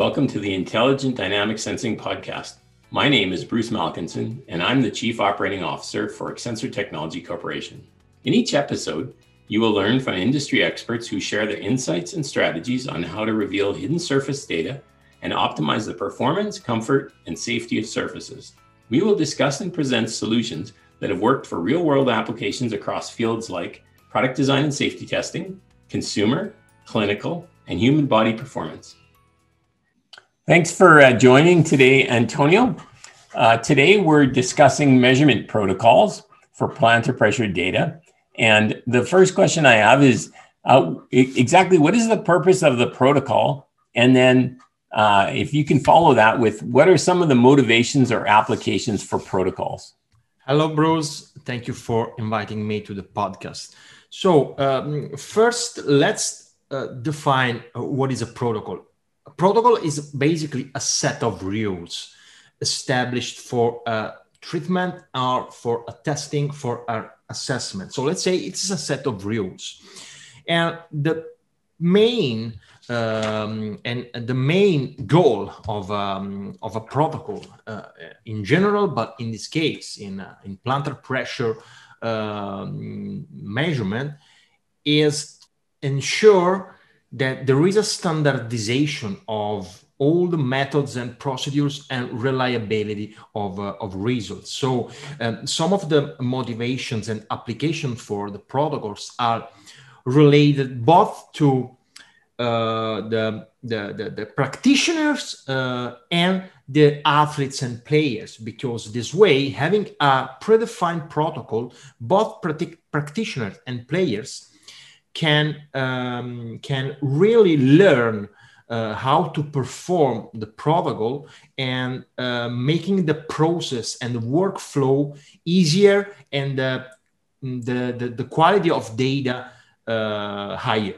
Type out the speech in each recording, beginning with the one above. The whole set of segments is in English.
Welcome to the Intelligent Dynamic Sensing Podcast. My name is Bruce Malkinson, and I'm the Chief Operating Officer for XSENSOR Technology Corporation. In each episode, you will learn from industry experts who share their insights and strategies on how to reveal hidden surface data and optimize the performance, comfort, and safety of surfaces. We will discuss and present solutions that have worked for real world applications across fields like product design and safety testing, consumer, clinical, and human body performance. Thanks for uh, joining today, Antonio. Uh, today, we're discussing measurement protocols for plantar pressure data. And the first question I have is uh, exactly what is the purpose of the protocol? And then, uh, if you can follow that with what are some of the motivations or applications for protocols? Hello, Bruce. Thank you for inviting me to the podcast. So, um, first, let's uh, define uh, what is a protocol. A protocol is basically a set of rules established for a treatment or for a testing for an assessment. So, let's say it's a set of rules. And the main um, and, the main goal of, um, of a protocol uh, in general, but in this case, in, uh, in plantar pressure um, measurement, is ensure that there is a standardization of all the methods and procedures and reliability of, uh, of results. So um, some of the motivations and application for the protocols are related both to uh, the, the, the, the, practitioners uh, and the athletes and players because this way having a predefined protocol both practitioners and players can um, can really learn uh, how to perform the protocol and uh, making the process and the workflow easier and uh, the, the, the quality of data uh, higher.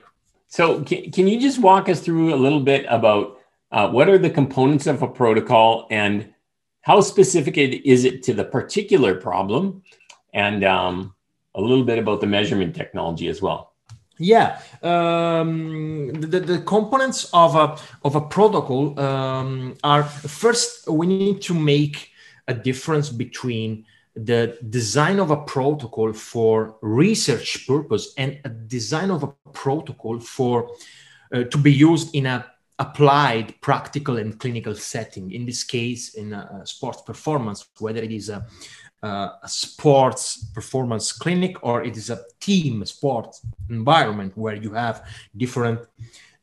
So, can, can you just walk us through a little bit about uh, what are the components of a protocol and how specific is it to the particular problem? And um, a little bit about the measurement technology as well. Yeah, um, the, the components of a of a protocol um, are first we need to make a difference between the design of a protocol for research purpose and a design of a protocol for uh, to be used in a applied practical and clinical setting. In this case in a, sports performance whether it is a uh, a sports performance clinic or it is a team sports environment where you have different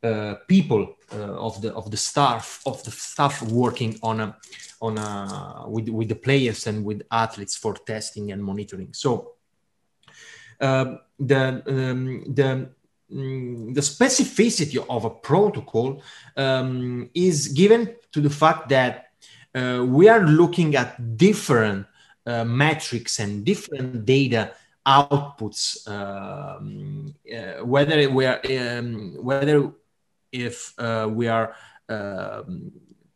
uh, people uh, of the of the staff of the staff working on a on a with with the players and with athletes for testing and monitoring. So uh, the um, the mm, the specificity of a protocol um, is given to the fact that uh, we are looking at different uh, metrics and different data outputs, um, uh, whether we are um, whether if uh, we are um,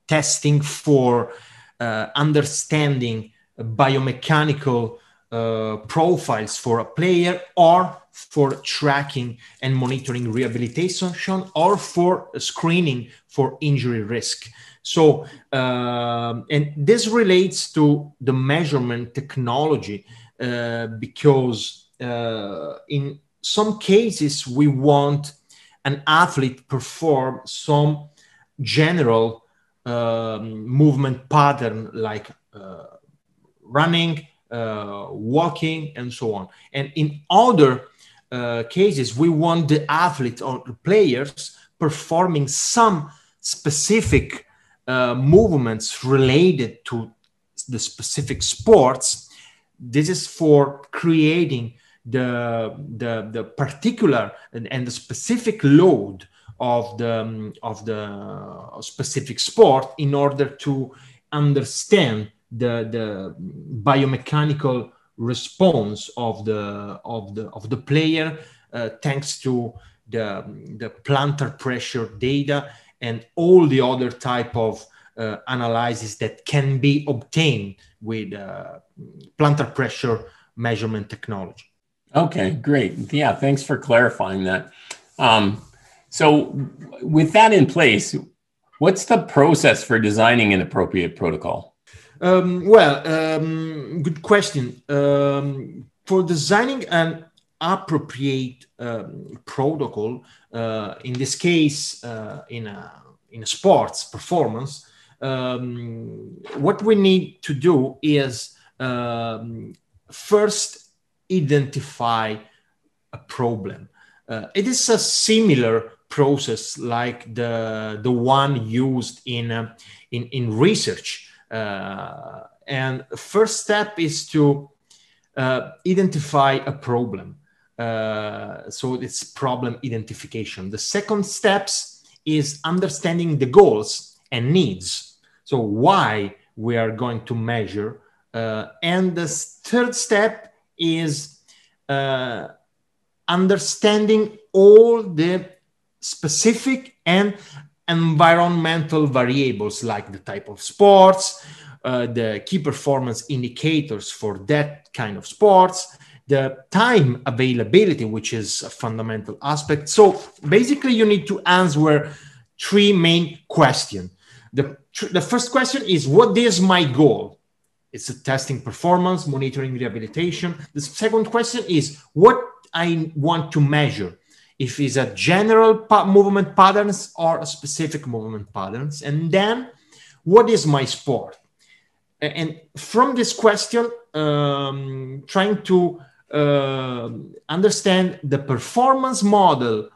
testing for uh, understanding biomechanical uh, profiles for a player or for tracking and monitoring rehabilitation or for screening for injury risk. So, um, and this relates to the measurement technology uh, because uh, in some cases we want an athlete perform some general um, movement pattern like uh, running, uh, walking, and so on. And in other uh, cases, we want the athlete or the players performing some specific uh, movements related to the specific sports. This is for creating the the, the particular and, and the specific load of the um, of the specific sport in order to understand the the biomechanical response of the of the of the player uh, thanks to the the plantar pressure data and all the other type of uh, analysis that can be obtained with uh, plantar pressure measurement technology. Okay, great. Yeah, thanks for clarifying that. Um, so, with that in place, What's the process for designing an appropriate protocol? Um, well, um, good question. Um, for designing an appropriate um, protocol, uh, in this case, uh, in a in a sports performance, um, what we need to do is um, first identify a problem. Uh, it is a similar process like the the one used in uh, in in research. Uh, and first step is to uh, identify a problem. Uh, so it's problem identification. The second steps is understanding the goals and needs. So why we are going to measure. Uh, and the third step is uh, understanding all the specific and environmental variables like the type of sports, uh, the key performance indicators for that kind of sports, the time availability, which is a fundamental aspect. So basically, you need to answer three main questions. The, the first question is What is my goal? It's a testing performance, monitoring rehabilitation. The second question is What I want to measure? If it's a general pa- movement patterns or a specific movement patterns. And then, what is my sport? And from this question, um, trying to uh, understand the performance model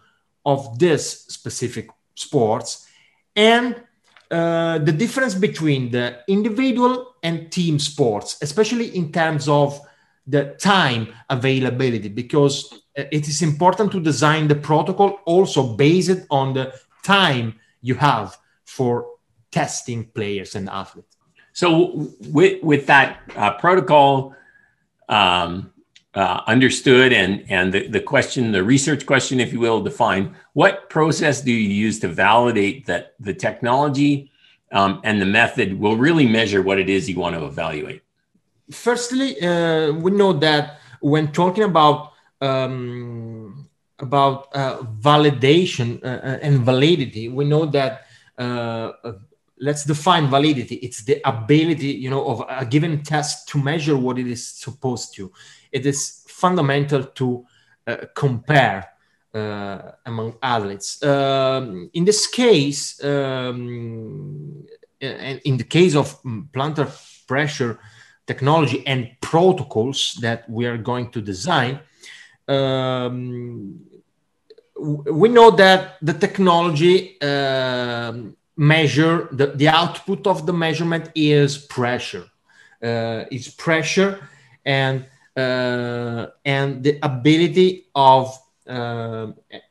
of this specific sports and uh, the difference between the individual and team sports, especially in terms of the time availability, because uh, it is important to design the protocol also based on the time you have for testing players and athletes. So, with with that uh, protocol um, uh, understood and and the, the question, the research question, if you will, defined, what process do you use to validate that the technology um, and the method will really measure what it is you want to evaluate? Firstly, uh, we know that when talking about um, about uh, validation uh, uh, and validity, we know that uh, let's define validity it's the ability you know of a given test to measure what it is supposed to it is fundamental to uh, compare uh, among athletes. Um, in this case, um, in the case of plantar pressure technology and protocols that we are going to design, um, we know that the technology uh, measure the, the output of the measurement is pressure. Uh, it's pressure and uh, and the ability of uh,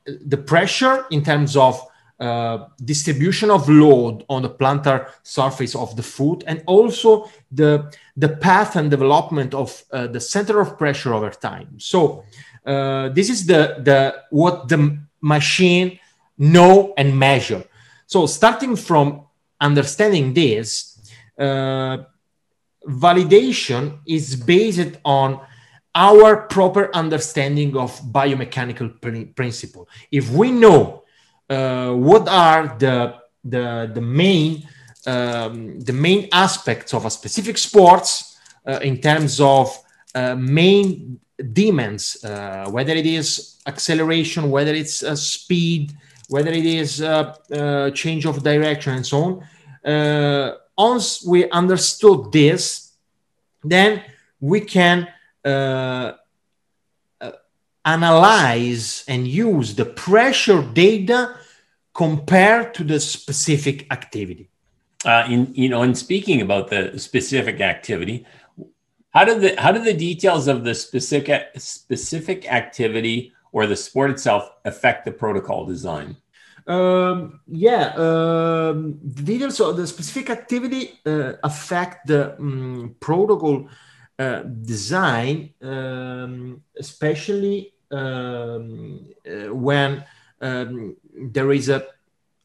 the pressure in terms of uh, distribution of load on the plantar surface of the foot and also the the path and development of uh, the center of pressure over time so uh, this is the the what the machine know and measure so starting from understanding this uh, validation is based on our proper understanding of biomechanical pr- principle. If we know uh, what are the the, the main um, the main aspects of a specific sports uh, in terms of uh, main demands, uh, whether it is acceleration, whether it's uh, speed, whether it is uh, change of direction, and so on. once we understood this, then we can analyze and use the pressure data compared to the specific activity. Uh, in you know, in speaking about the specific activity, how do the how do the details of the specific specific activity or the sport itself affect the protocol design? Um, yeah, um, the details of the specific activity uh, affect the um, protocol uh, design, um, especially um, uh, when um, there is a,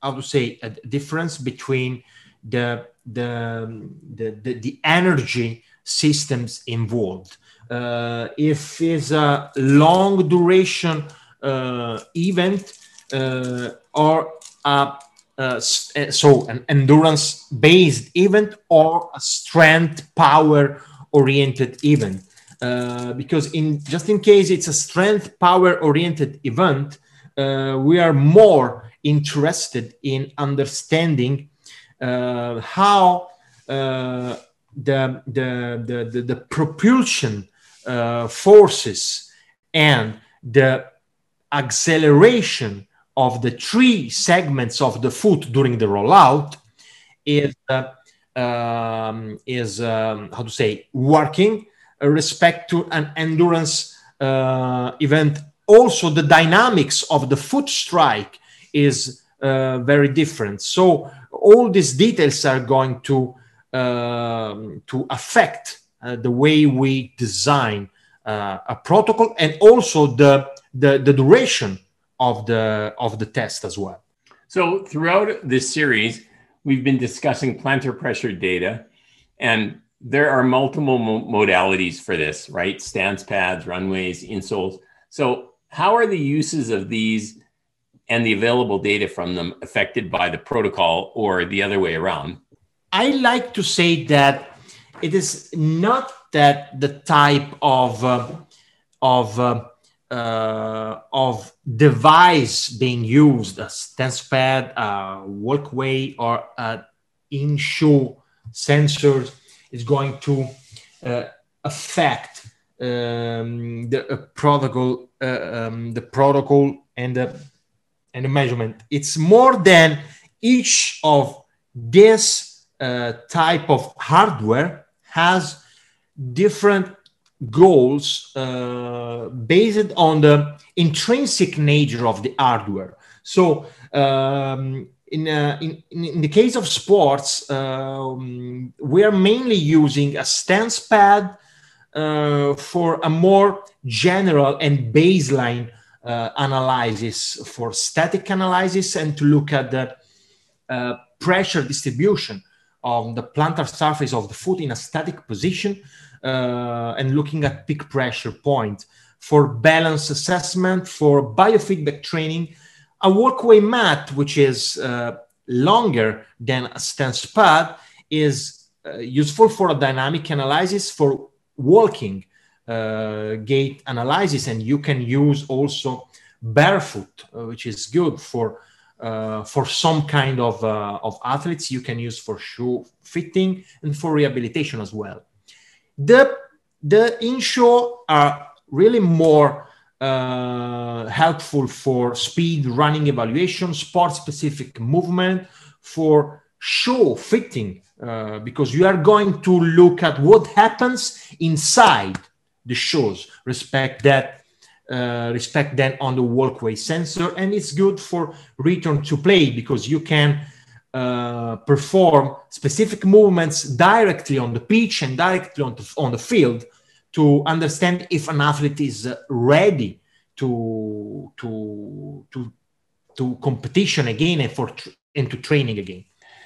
how to say, a difference between the the the, the, the energy systems involved. Uh, if it's a long duration uh, event uh, or a uh, so an endurance based event or a strength power oriented event uh, because in just in case it's a strength power oriented event uh, we are more interested in understanding uh, how uh, the, the, the, the, the propulsion uh, forces and the acceleration of the three segments of the foot during the rollout is uh, um, is um, how to say working respect to an endurance uh, event. Also, the dynamics of the foot strike is uh, very different. So all these details are going to um, to affect uh, the way we design uh, a protocol and also the, the the duration of the of the test as well. So throughout this series, we've been discussing plantar pressure data, and there are multiple mo- modalities for this, right? Stance pads, runways, insoles. So how are the uses of these and the available data from them affected by the protocol or the other way around? I like to say that it is not that the type of uh, of uh, uh, of device being used, a stance pad, a walkway, or an in-shoe sensor is going to uh, affect um, the uh, protocol, uh, um, the protocol and the and the measurement. It's more than each of this uh, type of hardware has different goals uh, based on the intrinsic nature of the hardware. So, um, in, uh, in, in the case of sports, um, we are mainly using a stance pad uh, for a more general and baseline uh, analysis for static analysis and to look at the uh, pressure distribution of the plantar surface of the foot in a static position uh, and looking at peak pressure point. For balance assessment, for biofeedback training, a walkway mat, which is uh, longer than a stance pad, is uh, useful for a dynamic analysis for walking uh, gait analysis, and you can use also barefoot, uh, which is good for uh, for some kind of uh, of athletes. You can use for shoe fitting and for rehabilitation as well. The the in-shoe are really more uh, helpful for speed running evaluation, sport specific movement, for show fitting, uh, because you are going to look at what happens inside the shows. respect that, uh, respect then on the walkway sensor, and it's good for return to play because you can uh, perform specific movements directly on the pitch and directly on the, on the field to understand if an athlete is ready to to to to competition again and for and to training again.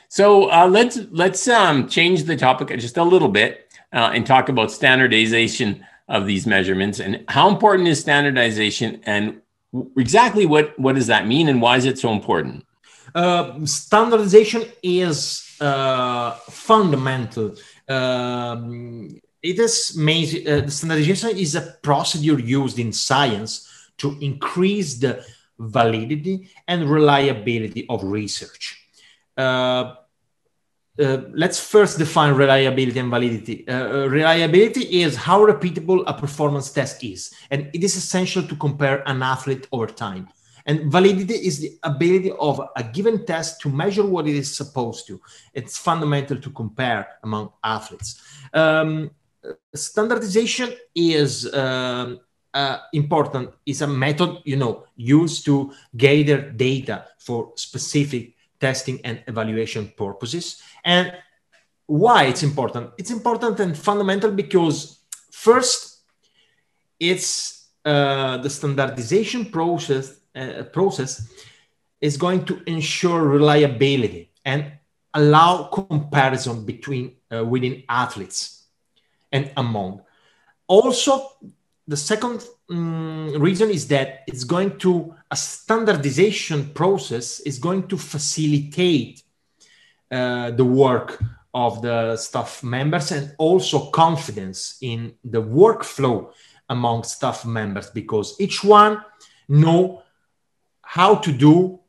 So uh, let's let's um, change the topic just a little bit uh, and talk about standardization of these measurements and how important is standardization and exactly what what does that mean and why is it so important? Uh, standardization is uh, fundamental. Um, it is made, uh, standardization is a procedure used in science to increase the validity and reliability of research. Uh, uh, let's first define reliability and validity. Uh, uh, reliability is how repeatable a performance test is, and it is essential to compare an athlete over time. And validity is the ability of a given test to measure what it is supposed to. It's fundamental to compare among athletes. Um, standardization is um, uh, important. It's a method you know used to gather data for specific testing and evaluation purposes. And why it's important? It's important and fundamental because first it's uh, the standardization process uh, process is going to ensure reliability and allow comparison between uh, within athletes and among. Also, the second um, reason is that it's going to a standardization process is going to facilitate uh, the work of the staff members and also confidence in the workflow among staff members because each one know how to do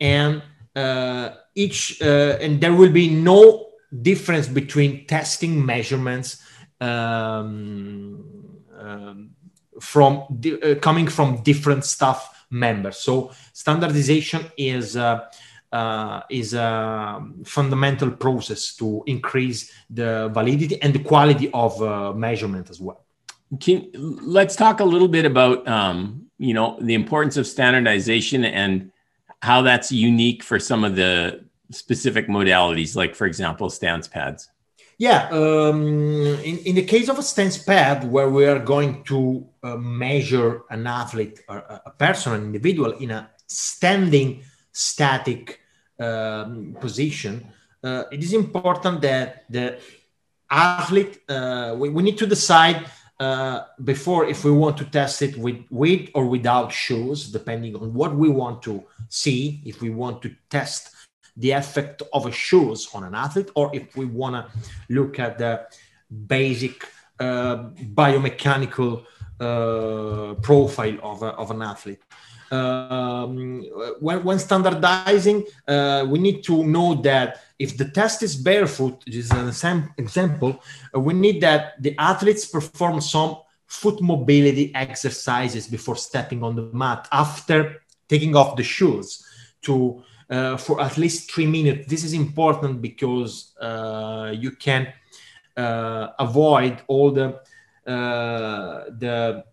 and uh, each uh, and there will be no difference between testing measurements um, um, from di- uh, coming from different staff members so standardization is uh, uh, is a fundamental process to increase the validity and the quality of uh, measurement as well. Can, let's talk a little bit about um, you know the importance of standardization and how that's unique for some of the specific modalities, like for example, stance pads. Yeah, um, in, in the case of a stance pad, where we are going to uh, measure an athlete or a person, an individual in a standing static um, position, uh, it is important that the athlete, uh, we, we, need to decide uh, before if we want to test it with, with or without shoes, depending on what we want to see, if we want to test the effect of a shoes on an athlete, or if we want to look at the basic uh, biomechanical uh, profile of, a, of an athlete. Um, when, when, standardizing, uh, we need to know that if the test is barefoot, which is an example, uh, we need that the athletes perform some foot mobility exercises before stepping on the mat after taking off the shoes to uh, for at least three minutes. This is important because uh, you can uh, avoid all the uh, the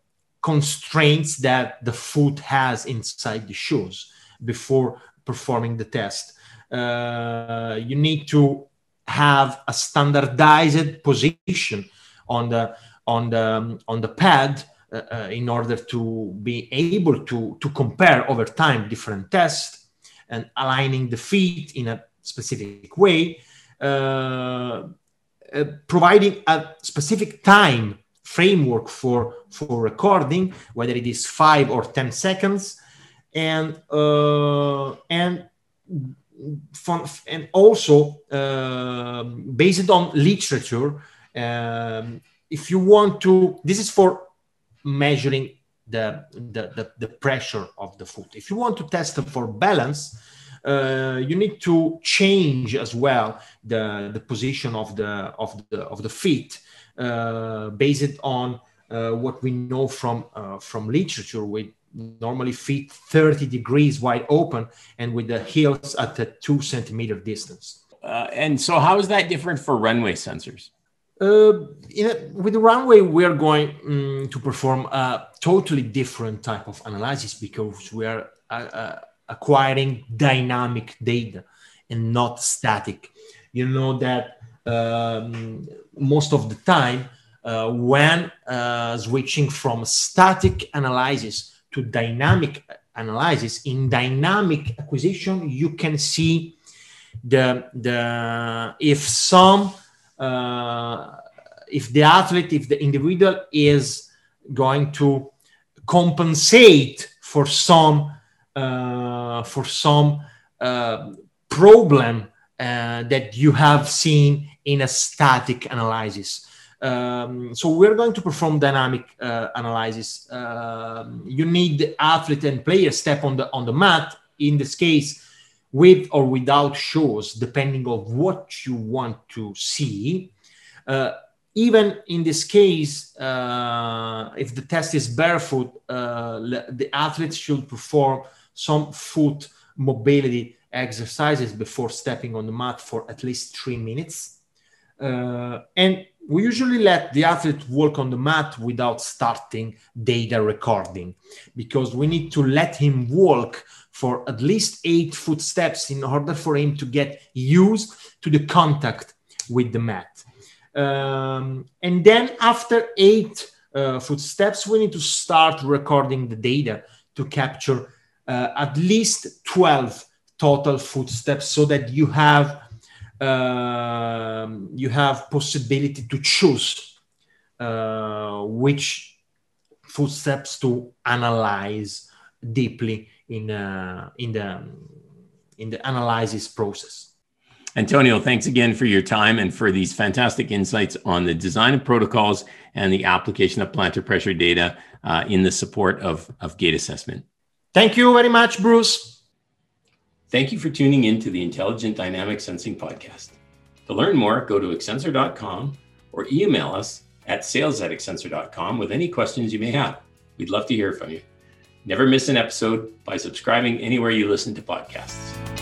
constraints that the foot has inside the shoes before performing the test. Uh, you need to have a standardized position on the on the on the pad uh, in order to be able to to compare over time different tests and aligning the feet in a specific way uh, uh providing a specific time framework for for recording, whether it is five or ten seconds, and uh, and from, and also uh, based on literature. Um, if you want to, this is for measuring the, the, the, the, pressure of the foot. If you want to test for balance, uh, you need to change as well the, the position of the of the of the feet uh, based on uh, what we know from uh, from literature with normally feet 30 degrees wide open and with the heels at a two centimeter distance. Uh, and so, how is that different for runway sensors? Uh, a, with the runway, we are going um, to perform a totally different type of analysis because we are uh, acquiring dynamic data and not static. You know that um, most of the time uh, when uh, switching from static analysis to dynamic analysis in dynamic acquisition you can see the the if some uh, if the athlete if the individual is going to compensate for some uh, for some uh, problem uh, that you have seen in a static analysis. Um, so we're going to perform dynamic uh, analysis. Um, you need the athlete and player step on the on the mat. In this case, with or without shoes, depending on what you want to see. Uh, even in this case, uh, if the test is barefoot, uh, the athlete should perform some foot mobility exercises before stepping on the mat for at least three minutes. Uh, and we usually let the athlete walk on the mat without starting data recording because we need to let him walk for at least eight footsteps in order for him to get used to the contact with the mat. Um, and then after eight uh, footsteps, we need to start recording the data to capture uh, at least 12 total footsteps so that you have um, you have possibility to choose uh, which footsteps to analyze deeply in uh, in the in the analysis process. Antonio, thanks again for your time and for these fantastic insights on the design of protocols and the application of plantar pressure data uh, in the support of, of gait assessment. Thank you very much, Bruce. Thank you for tuning in to the Intelligent Dynamic Sensing Podcast. To learn more, go to XSENSOR.com or email us at sales at XSENSOR.com with any questions you may have. We'd love to hear from you. Never miss an episode by subscribing anywhere you listen to podcasts.